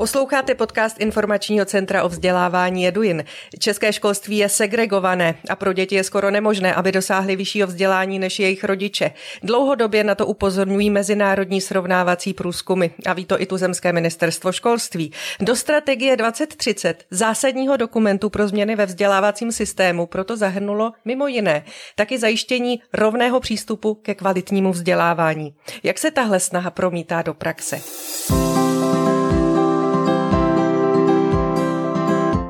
Posloucháte podcast Informačního centra o vzdělávání Eduin. České školství je segregované a pro děti je skoro nemožné, aby dosáhly vyššího vzdělání než jejich rodiče. Dlouhodobě na to upozorňují mezinárodní srovnávací průzkumy a ví to i tuzemské ministerstvo školství. Do strategie 2030 zásadního dokumentu pro změny ve vzdělávacím systému proto zahrnulo mimo jiné taky zajištění rovného přístupu ke kvalitnímu vzdělávání. Jak se tahle snaha promítá do praxe?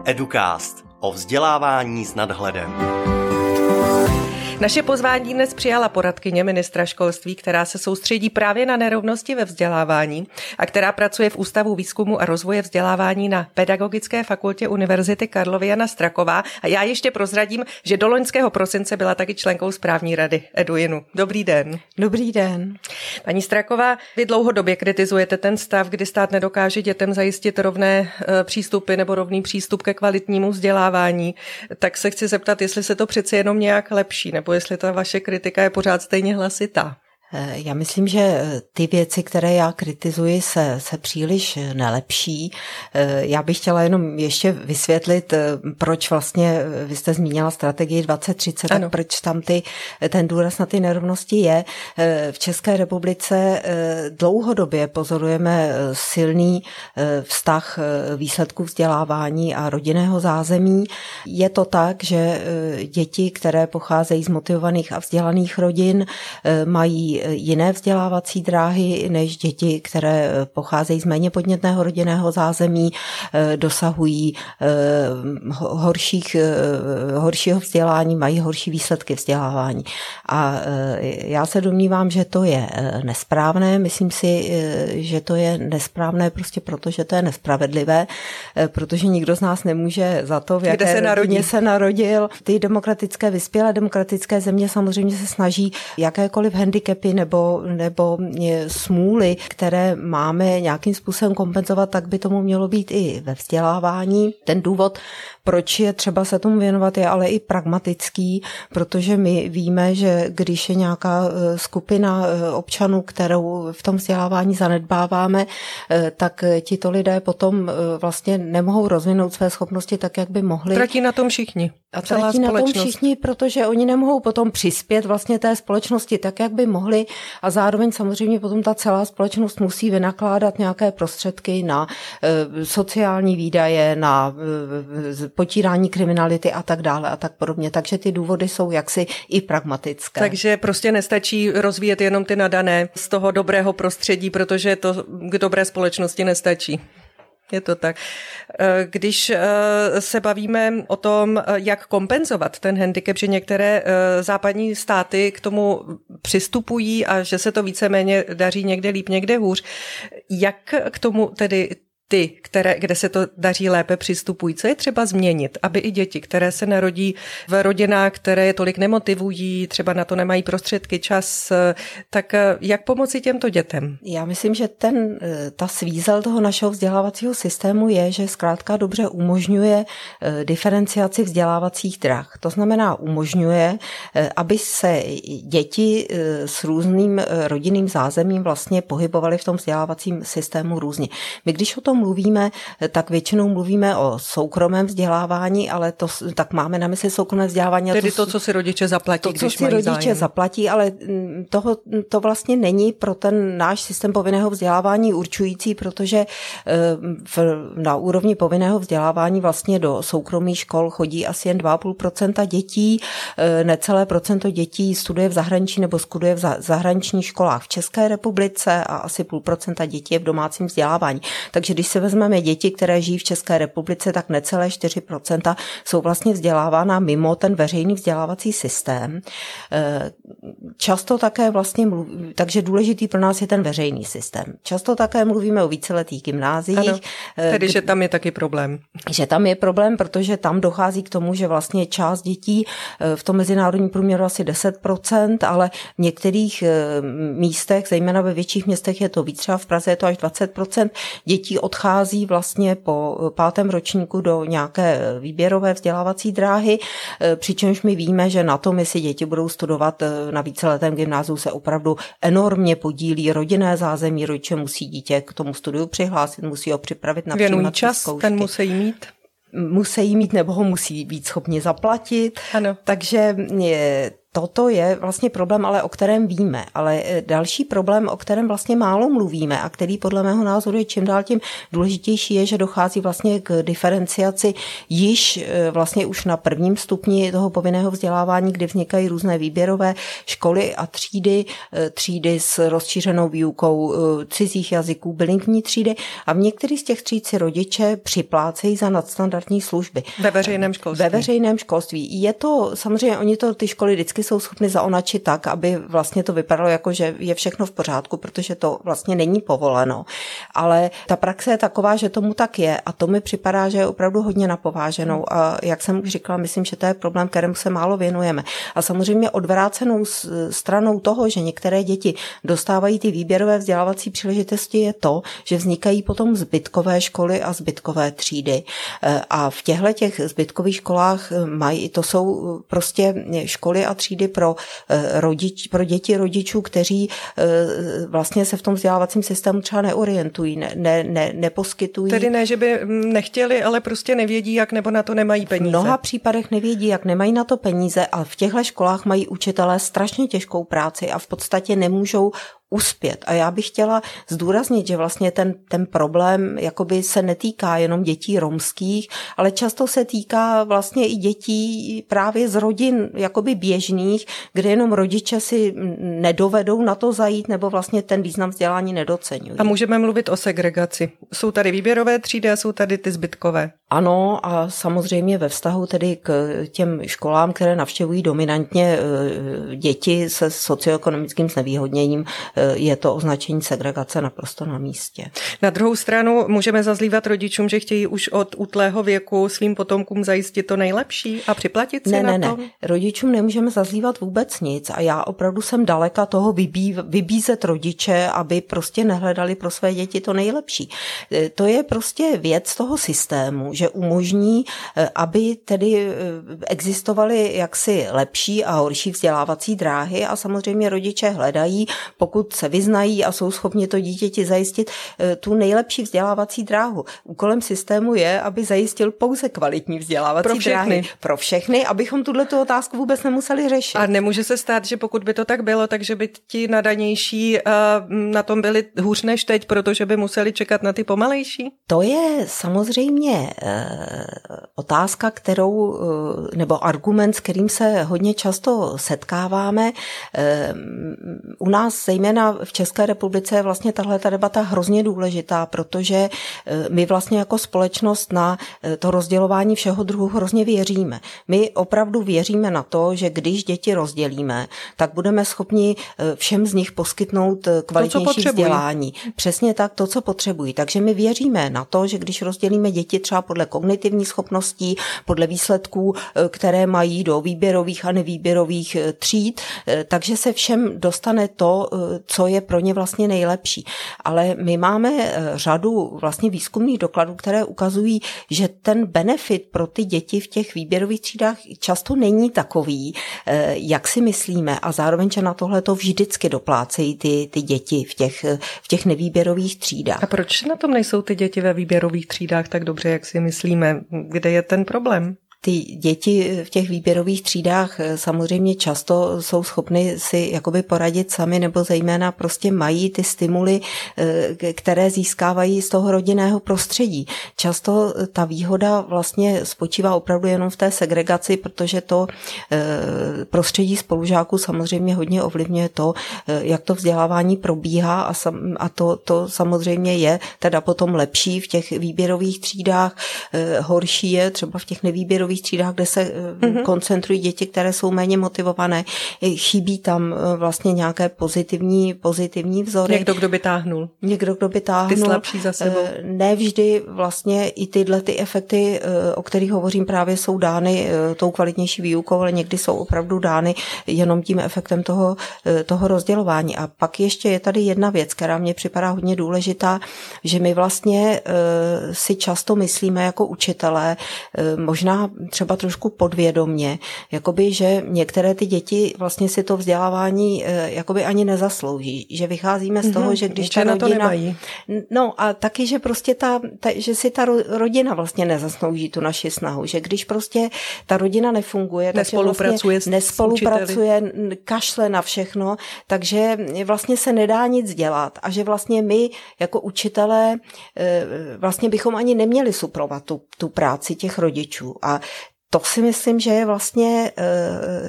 Educast o vzdělávání s nadhledem. Naše pozvání dnes přijala poradkyně ministra školství, která se soustředí právě na nerovnosti ve vzdělávání a která pracuje v Ústavu výzkumu a rozvoje vzdělávání na Pedagogické fakultě Univerzity Karlovy Jana Straková. A já ještě prozradím, že do loňského prosince byla taky členkou správní rady Eduinu. Dobrý den. Dobrý den. Paní Straková, vy dlouhodobě kritizujete ten stav, kdy stát nedokáže dětem zajistit rovné eh, přístupy nebo rovný přístup ke kvalitnímu vzdělávání. Tak se chci zeptat, jestli se to přece jenom nějak lepší, nebo jestli ta vaše kritika je pořád stejně hlasitá. Eh, já myslím, že eh, ty věci, které já kritizuji, se, se příliš eh, nelepší. Já bych chtěla jenom ještě vysvětlit, proč vlastně vy jste zmínila strategii 2030 ano. a proč tam ty, ten důraz na ty nerovnosti je. V České republice dlouhodobě pozorujeme silný vztah výsledků vzdělávání a rodinného zázemí. Je to tak, že děti, které pocházejí z motivovaných a vzdělaných rodin, mají jiné vzdělávací dráhy než děti, které pocházejí z méně podnětného rodinného zázemí, eh, dosahují eh, horších, eh, horšího vzdělání, mají horší výsledky vzdělávání. A já se domnívám, že to je nesprávné. Myslím si, že to je nesprávné prostě proto, že to je nespravedlivé, protože nikdo z nás nemůže za to, v jaké Kde se narodí. se narodil. Ty demokratické, vyspělé demokratické země samozřejmě se snaží jakékoliv handicapy nemoci nebo, nebo smůly, které máme nějakým způsobem kompenzovat, tak by tomu mělo být i ve vzdělávání. Ten důvod, proč je třeba se tomu věnovat, je ale i pragmatický, protože my víme, že když je nějaká e, skupina e, občanů, kterou v tom vzdělávání zanedbáváme, e, tak tito lidé potom vlastně nemohou rozvinout své schopnosti tak, jak by mohli. Tratí na tom všichni. A celá Tratí na tom všichni, protože oni nemohou potom přispět vlastně té společnosti tak, jak by mohli a zároveň samozřejmě potom ta celá společnost musí vynakládat nějaké prostředky na sociální výdaje, na potírání kriminality a tak dále a tak podobně. Takže ty důvody jsou jaksi i pragmatické. Takže prostě nestačí rozvíjet jenom ty nadané z toho dobrého prostředí, protože to k dobré společnosti nestačí. Je to tak. Eh, když eh, se bavíme o tom, eh, jak kompenzovat ten handicap, že některé západní státy k tomu přistupují a že se to víceméně daří někde líp, někde hůř, jak k tomu tedy ty, které, kde se to daří lépe přistupují. Co je třeba změnit, aby i děti, které se narodí v rodinách, které je tolik nemotivují, třeba na to nemají prostředky, čas, tak jak pomoci těmto dětem? Já myslím, že ten, ta svízel toho našeho vzdělávacího systému je, že zkrátka dobře umožňuje eh, diferenciaci vzdělávacích drah. To znamená, umožňuje, eh, aby se děti eh, s různým rodinným zázemím vlastně pohybovaly v tom vzdělávacím systému různě. My když o tom mluvíme, tak většinou mluvíme o soukromém vzdělávání, ale to tak máme na mysli soukromé vzdělávání. Tedy to, co si rodiče zaplatí, to, když co si rodiče zájem. zaplatí, ale mm, toho, to vlastně není pro ten náš systém povinného vzdělávání určující, protože eh, v, na úrovni povinného vzdělávání vlastně do soukromých škol chodí asi jen 2,5% dětí, eh, necelé procento dětí studuje v zahraničí nebo studuje v zahraničních školách v České republice a asi půl procenta dětí je v domácím vzdělávání. Takže když si vezmeme děti, které žijí v České republice, tak necelé 4% jsou vlastně vzdělávána mimo ten veřejný vzdělávací systém. Eh, často také vlastně mluví, takže důležitý pro nás je ten veřejný systém. Často také mluvíme o víceletých gymnáziích. Ano, eh, tedy, že tam je taky problém. Že tam je problém, protože tam dochází k tomu, že vlastně část dětí eh, v tom mezinárodním průměru asi 10%, ale v některých místech, zejména ve větších městech je to víc, třeba v Praze je to až 20% dětí od odchází vlastně po pátém ročníku do nějaké výběrové vzdělávací dráhy, přičemž my víme, že na tom, jestli děti budou studovat na víceletém gymnáziu, se opravdu enormně podílí rodinné zázemí, rodiče musí dítě k tomu studiu přihlásit, musí ho připravit na Věnují čas, zkoušky. ten musí mít musí mít nebo ho musí být schopni zaplatit. Ano. Takže je, toto je vlastně problém, ale o kterém víme. Ale e, další problém, o kterém vlastně málo mluvíme a který podle mého názoru je čím dál tím důležitější, je, že dochází vlastně k diferenciaci již e, vlastně už na prvním stupni toho povinného vzdělávání, kdy vznikají různé výběrové školy a třídy, e, třídy s rozšířenou výukou cizích jazyků, bilingvní třídy a v některých z těch tříd si rodiče připlácejí za nadstandardní služby. Ve veřejném školství. Ve veřejném školství. Je to, samozřejmě oni to ty školy vždycky jsou schopny zaonačit tak, aby vlastně to vypadalo jako, že je všechno v pořádku, protože to vlastně není povoleno. Ale ta praxe je taková, že tomu tak je a to mi připadá, že je opravdu hodně napováženou. A jak jsem už říkala, myslím, že to je problém, kterému se málo věnujeme. A samozřejmě odvrácenou stranou toho, že některé děti dostávají ty výběrové vzdělávací příležitosti, je to, že vznikají potom zbytkové školy a zbytkové třídy. E, a v těchto těch zbytkových školách mají, to jsou prostě školy a třídy třídy pro, eh, rodič, pro děti rodičů, kteří eh, vlastně se v tom vzdělávacím systému třeba neorientují, ne, ne, ne, neposkytují. Tedy ne, že by nechtěli, ale prostě nevědí, jak nebo na to nemají peníze. V mnoha případech nevědí, jak nemají na to peníze a v těchto školách mají učitelé strašně těžkou práci a v podstatě nemůžou uspět. A já bych chtěla zdůraznit, že vlastně ten, ten problém jakoby se netýká jenom dětí romských, ale často se týká vlastně i dětí právě z rodin jakoby běžných, kde jenom rodiče si nedovedou na to zajít nebo vlastně ten význam vzdělání nedocenují. A můžeme mluvit o segregaci. Jsou tady výběrové třídy a jsou tady ty zbytkové. Ano a samozřejmě ve vztahu tedy k těm školám, které navštěvují dominantně e, děti se socioekonomickým znevýhodněním, e, je to označení segregace naprosto na místě. Na druhou stranu můžeme zazlívat rodičům, že chtějí už od útlého věku svým potomkům zajistit to nejlepší a připlatit si ne, na ne, to? Ne, rodičům nemůžeme zazlívat vůbec nic a já opravdu jsem daleka toho vybí, vybízet rodiče, aby prostě nehledali pro své děti to nejlepší. E, to je prostě věc toho systému, že umožní, eh, aby tedy eh, existovaly jaksi lepší a horší vzdělávací dráhy a samozřejmě rodiče hledají, pokud se vyznají a jsou schopni to dítěti zajistit, eh, tu nejlepší vzdělávací dráhu. Úkolem systému je, aby zajistil pouze kvalitní vzdělávací pro všechny. dráhy. Pro všechny, abychom tuhle otázku vůbec nemuseli řešit. A nemůže se stát, že pokud by to tak bylo, takže by ti nadanější na tom byli hůř než teď, protože by museli čekat na ty pomalejší? To je samozřejmě otázka, kterou, eh, nebo argument, s kterým se hodně často setkáváme. Eh, u nás, zejména v České republice, je vlastně tahle ta debata hrozně důležitá, protože eh, my vlastně jako společnost na to rozdělování všeho druhu hrozně věříme. My opravdu věříme na to, že když děti rozdělíme, tak budeme schopni všem z nich poskytnout kvalitnější to, vzdělání. Přesně tak, to, co potřebují. Takže my věříme na to, že když rozdělíme děti třeba podle kognitivní kognitivní schopností podle výsledků, eh, které mají do výběrových a nevýběrových eh, tříd, eh, takže se všem dostane to, co je pro ně vlastně nejlepší. Ale my máme řadu vlastně výzkumných dokladů, které ukazují, že ten benefit pro ty děti v těch výběrových třídách často není takový, jak si myslíme a zároveň, že na tohle to vždycky doplácejí ty, ty děti v těch, v těch nevýběrových třídách. A proč na tom nejsou ty děti ve výběrových třídách tak dobře, jak si myslíme? Kde je ten problém? Ty děti v těch výběrových třídách eh, samozřejmě často jsou schopny si jakoby poradit sami nebo zejména prostě mají ty stimuly, eh, které získávají z toho rodinného prostředí. Často eh, ta výhoda vlastně spočívá opravdu jenom v té segregaci, protože to prostředí spolužáků samozřejmě hodně ovlivňuje to, jak to vzdělávání probíhá a, to, to samozřejmě je teda potom lepší v těch výběrových třídách, horší je třeba v těch nevýběrových výběrových třídách, kde se mm-hmm. koncentrují děti, které jsou méně motivované. Chybí tam vlastně nějaké pozitivní, pozitivní vzory. Někdo, kdo by táhnul. Někdo, kdo by táhnul. Ty slabší za sebou. Ne vždy vlastně i tyhle ty efekty, o kterých hovořím právě, jsou dány tou kvalitnější výukou, ale někdy jsou opravdu dány jenom tím efektem toho, toho rozdělování. A pak ještě je tady jedna věc, která mě připadá hodně důležitá, že my vlastně si často myslíme jako učitelé, možná třeba trošku podvědomně, jakoby, že některé ty děti vlastně si to vzdělávání jakoby ani nezaslouží, že vycházíme z toho, mm-hmm, že když ta rodina... To nemají. No a taky, že prostě ta, ta, že si ta rodina vlastně nezaslouží tu naši snahu, že když prostě ta rodina nefunguje, nespolupracuje, vlastně nespolupracuje, kašle na všechno, takže vlastně se nedá nic dělat a že vlastně my jako učitelé eh, vlastně bychom ani neměli suprovat tu, tu práci těch rodičů a to si myslím, že je vlastně eh,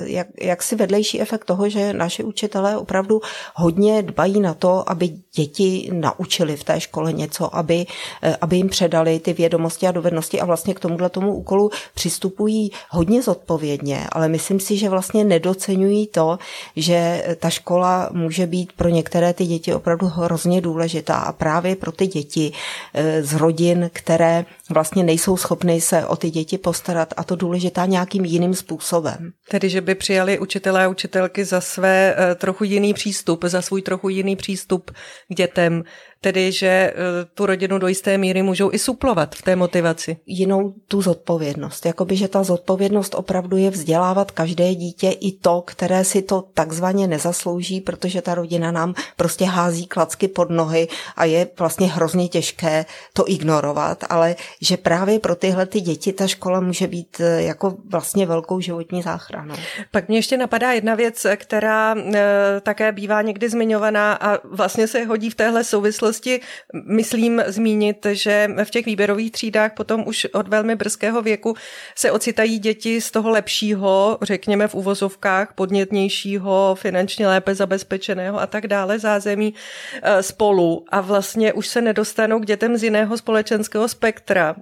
jak, jaksi vedlejší efekt toho, že naši učitelé opravdu hodně dbají na to, aby děti naučili v té škole něco, aby, eh, aby jim předali ty vědomosti a dovednosti a vlastně k tomuhle tomu úkolu přistupují hodně zodpovědně, ale myslím si, že vlastně nedocenují to, že ta škola může být pro některé ty děti opravdu hrozně důležitá. A právě pro ty děti eh, z rodin, které vlastně nejsou schopny se o ty děti postarat a to důležitá nějakým jiným způsobem. Tedy, že by přijali učitelé a učitelky za své eh, trochu jiný přístup, za svůj trochu jiný přístup k dětem, tedy že eh, tu rodinu do jisté míry můžou i suplovat v té motivaci. Jinou tu zodpovědnost. Jakoby, že ta zodpovědnost opravdu je vzdělávat každé dítě i to, které si to takzvaně nezaslouží, protože ta rodina nám prostě hází klacky pod nohy a je vlastně hrozně těžké to ignorovat, ale že právě pro tyhle ty děti ta škola může být eh, jako vlastně velkou životní záchranou. Pak mě ještě napadá jedna věc, která e, také bývá někdy zmiňovaná a vlastně se hodí v téhle souvislosti souvislosti myslím zmínit, že v těch výběrových třídách potom už od velmi brzkého věku se ocitají děti z toho lepšího, řekněme v uvozovkách, podnětnějšího, finančně lépe zabezpečeného a tak dále zázemí eh, spolu a vlastně už se nedostanou k dětem z jiného společenského spektra.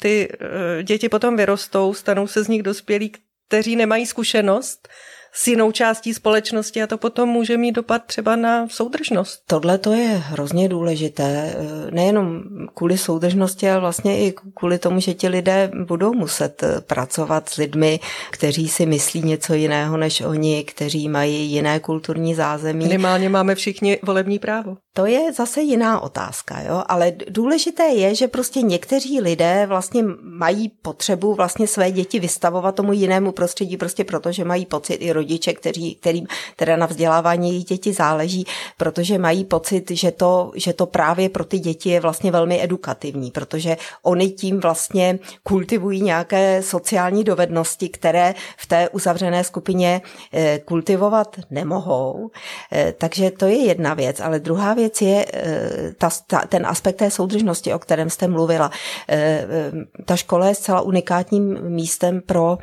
Ty eh, děti potom vyrostou, stanou se z nich dospělí, kteří nemají zkušenost s jinou částí společnosti a to potom může mít dopad třeba na soudržnost. Tohle to je hrozně důležité, eh, nejenom kvůli soudržnosti, ale vlastně i kvůli tomu, že ti lidé budou muset eh, pracovat s lidmi, kteří si myslí něco jiného než oni, kteří mají jiné kulturní zázemí. Minimálně máme všichni volební právo. To je zase jiná otázka, jo? ale důležité je, že prostě někteří lidé vlastně mají potřebu vlastně své děti vystavovat tomu jinému prostředí, prostě proto, že mají pocit i rodiče, kteří, kterým teda na vzdělávání jejich děti záleží, protože mají pocit, že to, že to právě pro ty děti je vlastně velmi edukativní, protože oni tím vlastně kultivují nějaké sociální dovednosti, které v té uzavřené skupině eh, kultivovat nemohou. Eh, takže to je jedna věc, ale druhá věc je eh, ta, ta, ten aspekt té soudržnosti, o kterém jste mluvila. Ta škola je zcela unikátním místem pro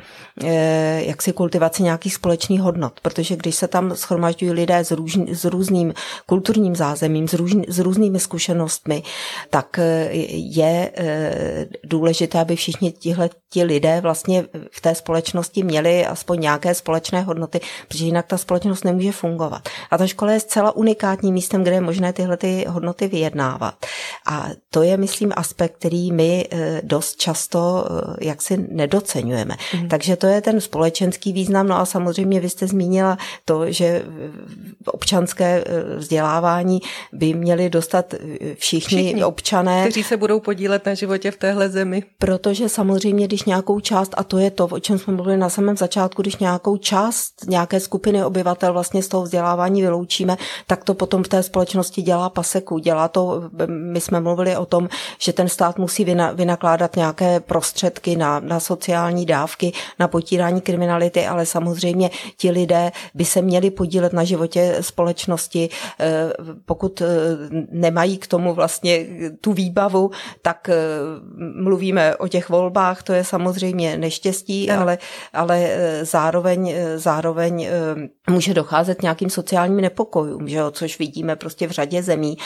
jaksi kultivaci nějakých společných hodnot, protože když se tam schromažďují lidé s, růž, s různým kulturním zázemím, s, růž, s různými zkušenostmi, tak eh, je eh, důležité, aby všichni tihle ti lidé vlastně v té společnosti měli aspoň nějaké společné hodnoty, protože jinak ta společnost nemůže fungovat. A ta škola je zcela unikátním místem, kde je možné tyhle ty hodnoty vyjednávat. A to je, myslím, aspekt, který my eh, dost často jaksi nedocenujeme. Mm. Takže to je ten společenský význam, no a samozřejmě vy jste zmínila to, že občanské eh, vzdělávání by měli dostat eh, všichni, všichni občané. Kteří se budou podílet na životě v téhle zemi. Protože samozřejmě, když nějakou část, a to je to, o čem jsme mluvili na samém začátku, když nějakou část nějaké skupiny obyvatel vlastně z toho vzdělávání vyloučíme, tak to potom v té společnosti dělá paseku. Dělá to, my jsme mluvili o tom, že ten stát musí vynakládat nějaké prostředky na, na sociální dávky, na potírání kriminality, ale samozřejmě ti lidé by se měli podílet na životě společnosti. Eh, pokud eh, nemají k tomu vlastně tu výbavu, tak eh, mluvíme o těch volbách, to je samozřejmě neštěstí, ale, ale zároveň, zároveň může docházet k nějakým sociálním nepokojům, že jo, což vidíme prostě v řadě řadě zemí,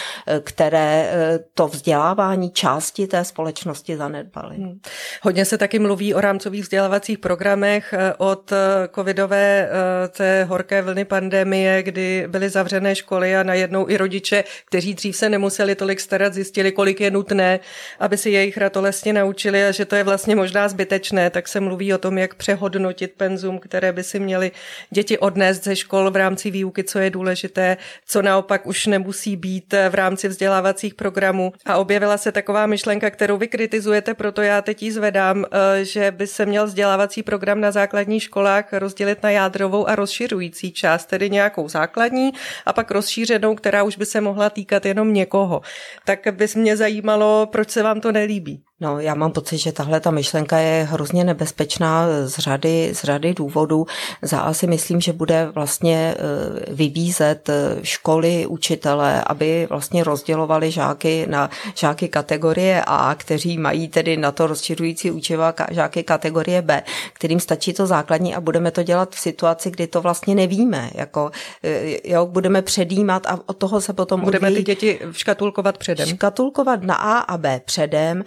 které to vzdělávání části té společnosti zanedbaly. Hmm. Hodně se taky mluví o rámcových vzdělávacích programech od covidové té horké vlny pandemie, kdy byly zavřené školy a najednou i rodiče, kteří dřív se nemuseli tolik starat, zjistili, kolik je nutné, aby si jejich ratolesně naučili a že to je vlastně možná zbytečné, tak se mluví o tom, jak přehodnotit penzum, které by si měli děti odnést ze škol v rámci výuky, co je důležité, co naopak už nemusí být v rámci vzdělávacích programů. A objevila se taková myšlenka, kterou vy kritizujete, proto já teď ji zvedám, eh, že by se měl vzdělávací program na základních školách rozdělit na jádrovou a rozšiřující část, tedy nějakou základní a pak rozšířenou, která už by se mohla týkat jenom někoho. Tak bys mě zajímalo, proč se vám to nelíbí. No, já mám pocit, že tahle ta myšlenka je hrozně nebezpečná z řady, z řady důvodů. Za A si myslím, že bude vlastně eh, vybízet eh, školy, učitele, aby vlastně rozdělovali žáky na žáky kategorie A, kteří mají tedy na to rozšiřující učivo žáky kategorie B, kterým stačí to základní a budeme to dělat v situaci, kdy to vlastně nevíme. Jako, eh, jo, budeme předjímat a od toho se potom Budeme odvíjí, ty děti škatulkovat předem. Škatulkovat na A a B předem,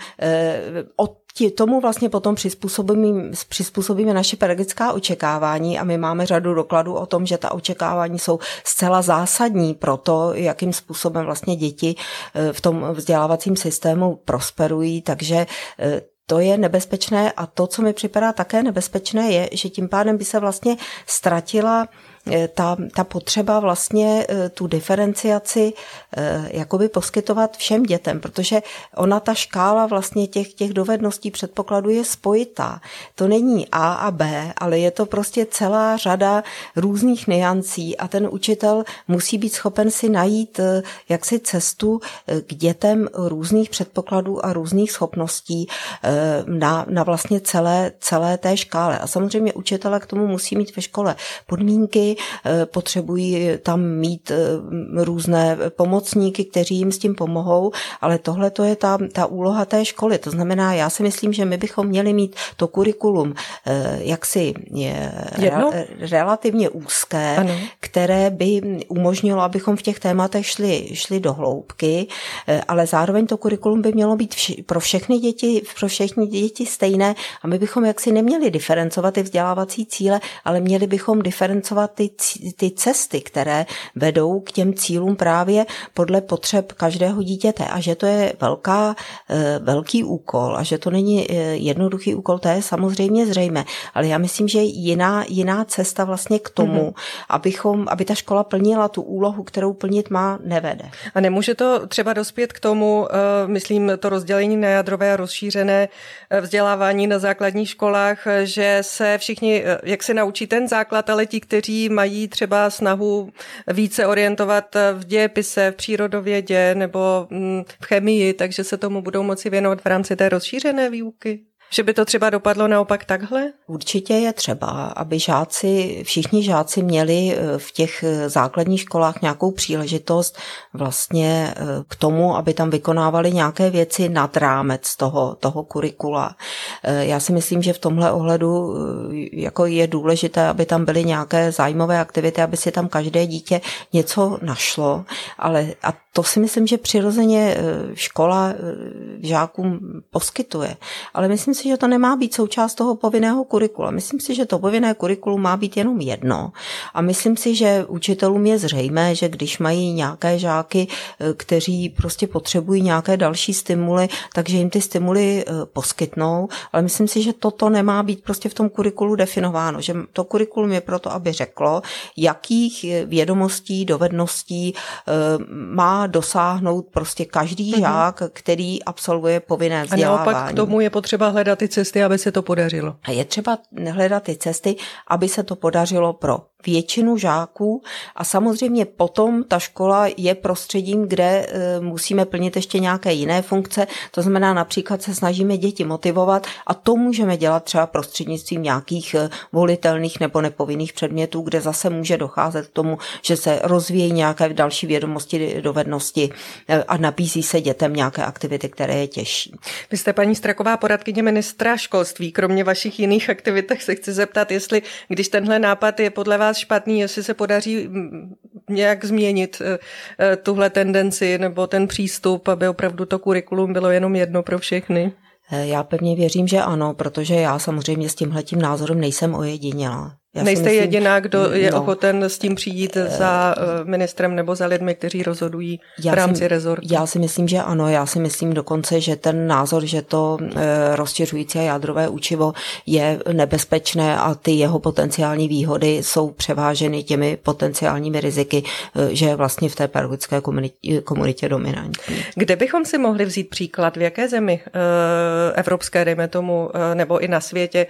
od tomu vlastně potom přizpůsobíme, přizpůsobíme naše pedagogická očekávání a my máme řadu dokladů o tom, že ta očekávání jsou zcela zásadní pro to, jakým způsobem vlastně děti eh, v tom vzdělávacím systému prosperují, takže eh, to je nebezpečné a to, co mi připadá také nebezpečné, je, že tím pádem by se vlastně ztratila ta, ta potřeba vlastně eh, tu diferenciaci eh, jakoby poskytovat všem dětem, protože ona ta škála vlastně těch, těch dovedností předpokladu je spojitá. To není A a B, ale je to prostě celá řada různých niancí a ten učitel musí být schopen si najít jaksi cestu k dětem různých předpokladů a různých schopností na, na vlastně celé, celé té škále. A samozřejmě učitele k tomu musí mít ve škole podmínky, Eh, potřebují tam mít eh, různé pomocníky, kteří jim s tím pomohou, ale tohle to je ta, ta úloha té školy. To znamená, já si myslím, že my bychom měli mít to kurikulum eh, jaksi re, relativně úzké, ano. které by umožnilo, abychom v těch tématech šli, šli do hloubky, ale zároveň to kurikulum by mělo být vši, pro všechny děti, pro všechny děti stejné a my bychom jaksi neměli diferencovat ty vzdělávací cíle, ale měli bychom diferencovat ty ty cesty, které vedou k těm cílům právě podle potřeb každého dítěte a že to je velká, eh, velký úkol a že to není eh, jednoduchý úkol, to je samozřejmě zřejmé, ale já myslím, že jiná, jiná cesta vlastně k tomu, mm-hmm. abychom, aby ta škola plnila tu úlohu, kterou plnit má, nevede. A nemůže to třeba dospět k tomu, eh, myslím, to rozdělení na jadrové a rozšířené vzdělávání na základních školách, že se všichni, jak se naučí ten základ, ale ti, kteří mají třeba snahu více orientovat v dějepise, v přírodovědě nebo mm, v chemii, takže se tomu budou moci věnovat v rámci té rozšířené výuky? Že by to třeba dopadlo naopak takhle? Určitě je třeba, aby žáci, všichni žáci měli eh, v těch eh, základních školách nějakou příležitost vlastně eh, k tomu, aby tam vykonávali nějaké věci nad rámec toho, toho kurikula. Já si myslím, že v tomhle ohledu jako je důležité, aby tam byly nějaké zájmové aktivity, aby si tam každé dítě něco našlo, ale a to si myslím, že přirozeně škola žákům poskytuje. Ale myslím si, že to nemá být součást toho povinného kurikula. Myslím si, že to povinné kurikulum má být jenom jedno. A myslím si, že učitelům je zřejmé, že když mají nějaké žáky, eh, kteří prostě potřebují nějaké další stimuly, takže jim ty stimuly eh, poskytnou. Ale myslím si, že toto nemá být prostě v tom kurikulu definováno. Že to kurikulum je proto, aby řeklo, jakých vědomostí, dovedností eh, má dosáhnout prostě každý mm-hmm. žák, který absolvuje povinné vzdělávání. A naopak k tomu je potřeba hledat hledat ty cesty, aby se to podařilo. A je třeba hledat ty cesty, aby se to podařilo pro většinu žáků a samozřejmě potom ta škola je prostředím, kde e, musíme plnit ještě nějaké jiné funkce, to znamená například se snažíme děti motivovat a to můžeme dělat třeba prostřednictvím nějakých e, volitelných nebo nepovinných předmětů, kde zase může docházet k tomu, že se rozvíjí nějaké další vědomosti, dovednosti e, a nabízí se dětem nějaké aktivity, které je těžší. Vy jste paní Straková poradkyně ministra školství. Kromě vašich jiných aktivitech se chci zeptat, jestli když tenhle nápad je podle vás špatný, jestli se podaří nějak změnit tuhle tendenci nebo ten přístup, aby opravdu to kurikulum bylo jenom jedno pro všechny? Já pevně věřím, že ano, protože já samozřejmě s tímhletím názorem nejsem ojedinělá. Já Nejste myslím, jediná, kdo je no, ochoten s tím přijít za eh, ministrem nebo za lidmi, kteří rozhodují v rámci si, rezortu? Já si myslím, že ano. Já si myslím dokonce, že ten názor, že to e, rozšiřující a jádrové učivo je nebezpečné a ty jeho potenciální výhody jsou převáženy těmi potenciálními riziky, že je vlastně v té pedagogické komunitě, komunitě dominantní. Kde bychom si mohli vzít příklad? V jaké zemi evropské, dejme tomu, nebo i na světě,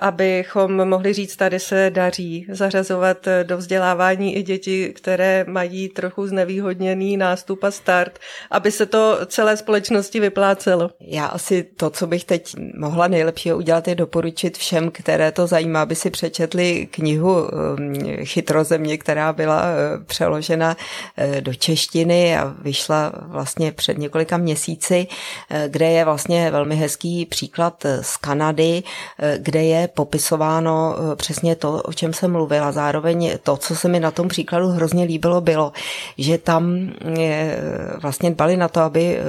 abychom mohli říct, tady se daří zařazovat do vzdělávání i děti, které mají trochu znevýhodněný nástup a start, aby se to celé společnosti vyplácelo. Já asi to, co bych teď mohla nejlepšího udělat, je doporučit všem, které to zajímá, aby si přečetli knihu um, Chytrozemě, která byla uh, přeložena uh, do češtiny a vyšla vlastně před několika měsíci, uh, kde je vlastně velmi hezký příklad z Kanady, kde je popisováno přesně přesně to, o čem jsem mluvila. Zároveň to, co se mi na tom příkladu hrozně líbilo, bylo, že tam je, vlastně dbali na to, aby eh,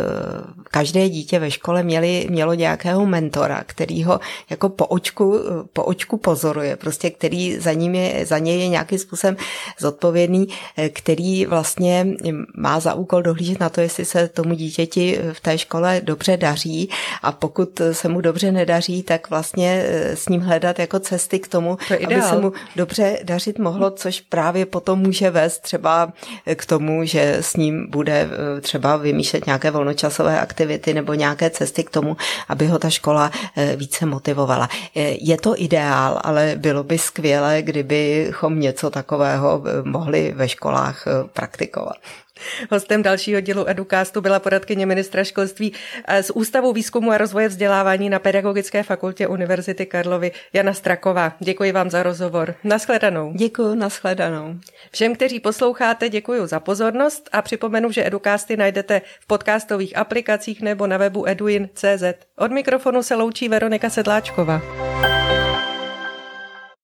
každé dítě ve škole měli, mělo nějakého mentora, který ho jako po očku, po očku pozoruje, prostě který za, ním je, za něj je nějakým způsobem zodpovědný, eh, který vlastně má za úkol dohlížet na to, jestli se tomu dítěti v té škole dobře daří a pokud se mu dobře nedaří, tak vlastně eh, s ním hledat jako cesty k tomu, to se mu dobře dařit mohlo, což právě potom může vést třeba k tomu, že s ním bude eh, třeba vymýšlet nějaké volnočasové aktivity nebo nějaké cesty k tomu, aby ho ta škola eh, více motivovala. Eh, je to ideál, ale bylo by skvělé, kdybychom něco takového mohli ve školách praktikovat. Hostem dalšího dílu Educastu byla poradkyně ministra školství z Ústavu výzkumu a rozvoje vzdělávání na Pedagogické fakultě Univerzity Karlovy Jana Straková. Děkuji vám za rozhovor. Naschledanou. Děkuji, naschledanou. Všem, kteří posloucháte, děkuji za pozornost a připomenu, že Educasty najdete v podcastových aplikacích nebo na webu eduin.cz. Od mikrofonu se loučí Veronika Sedláčková.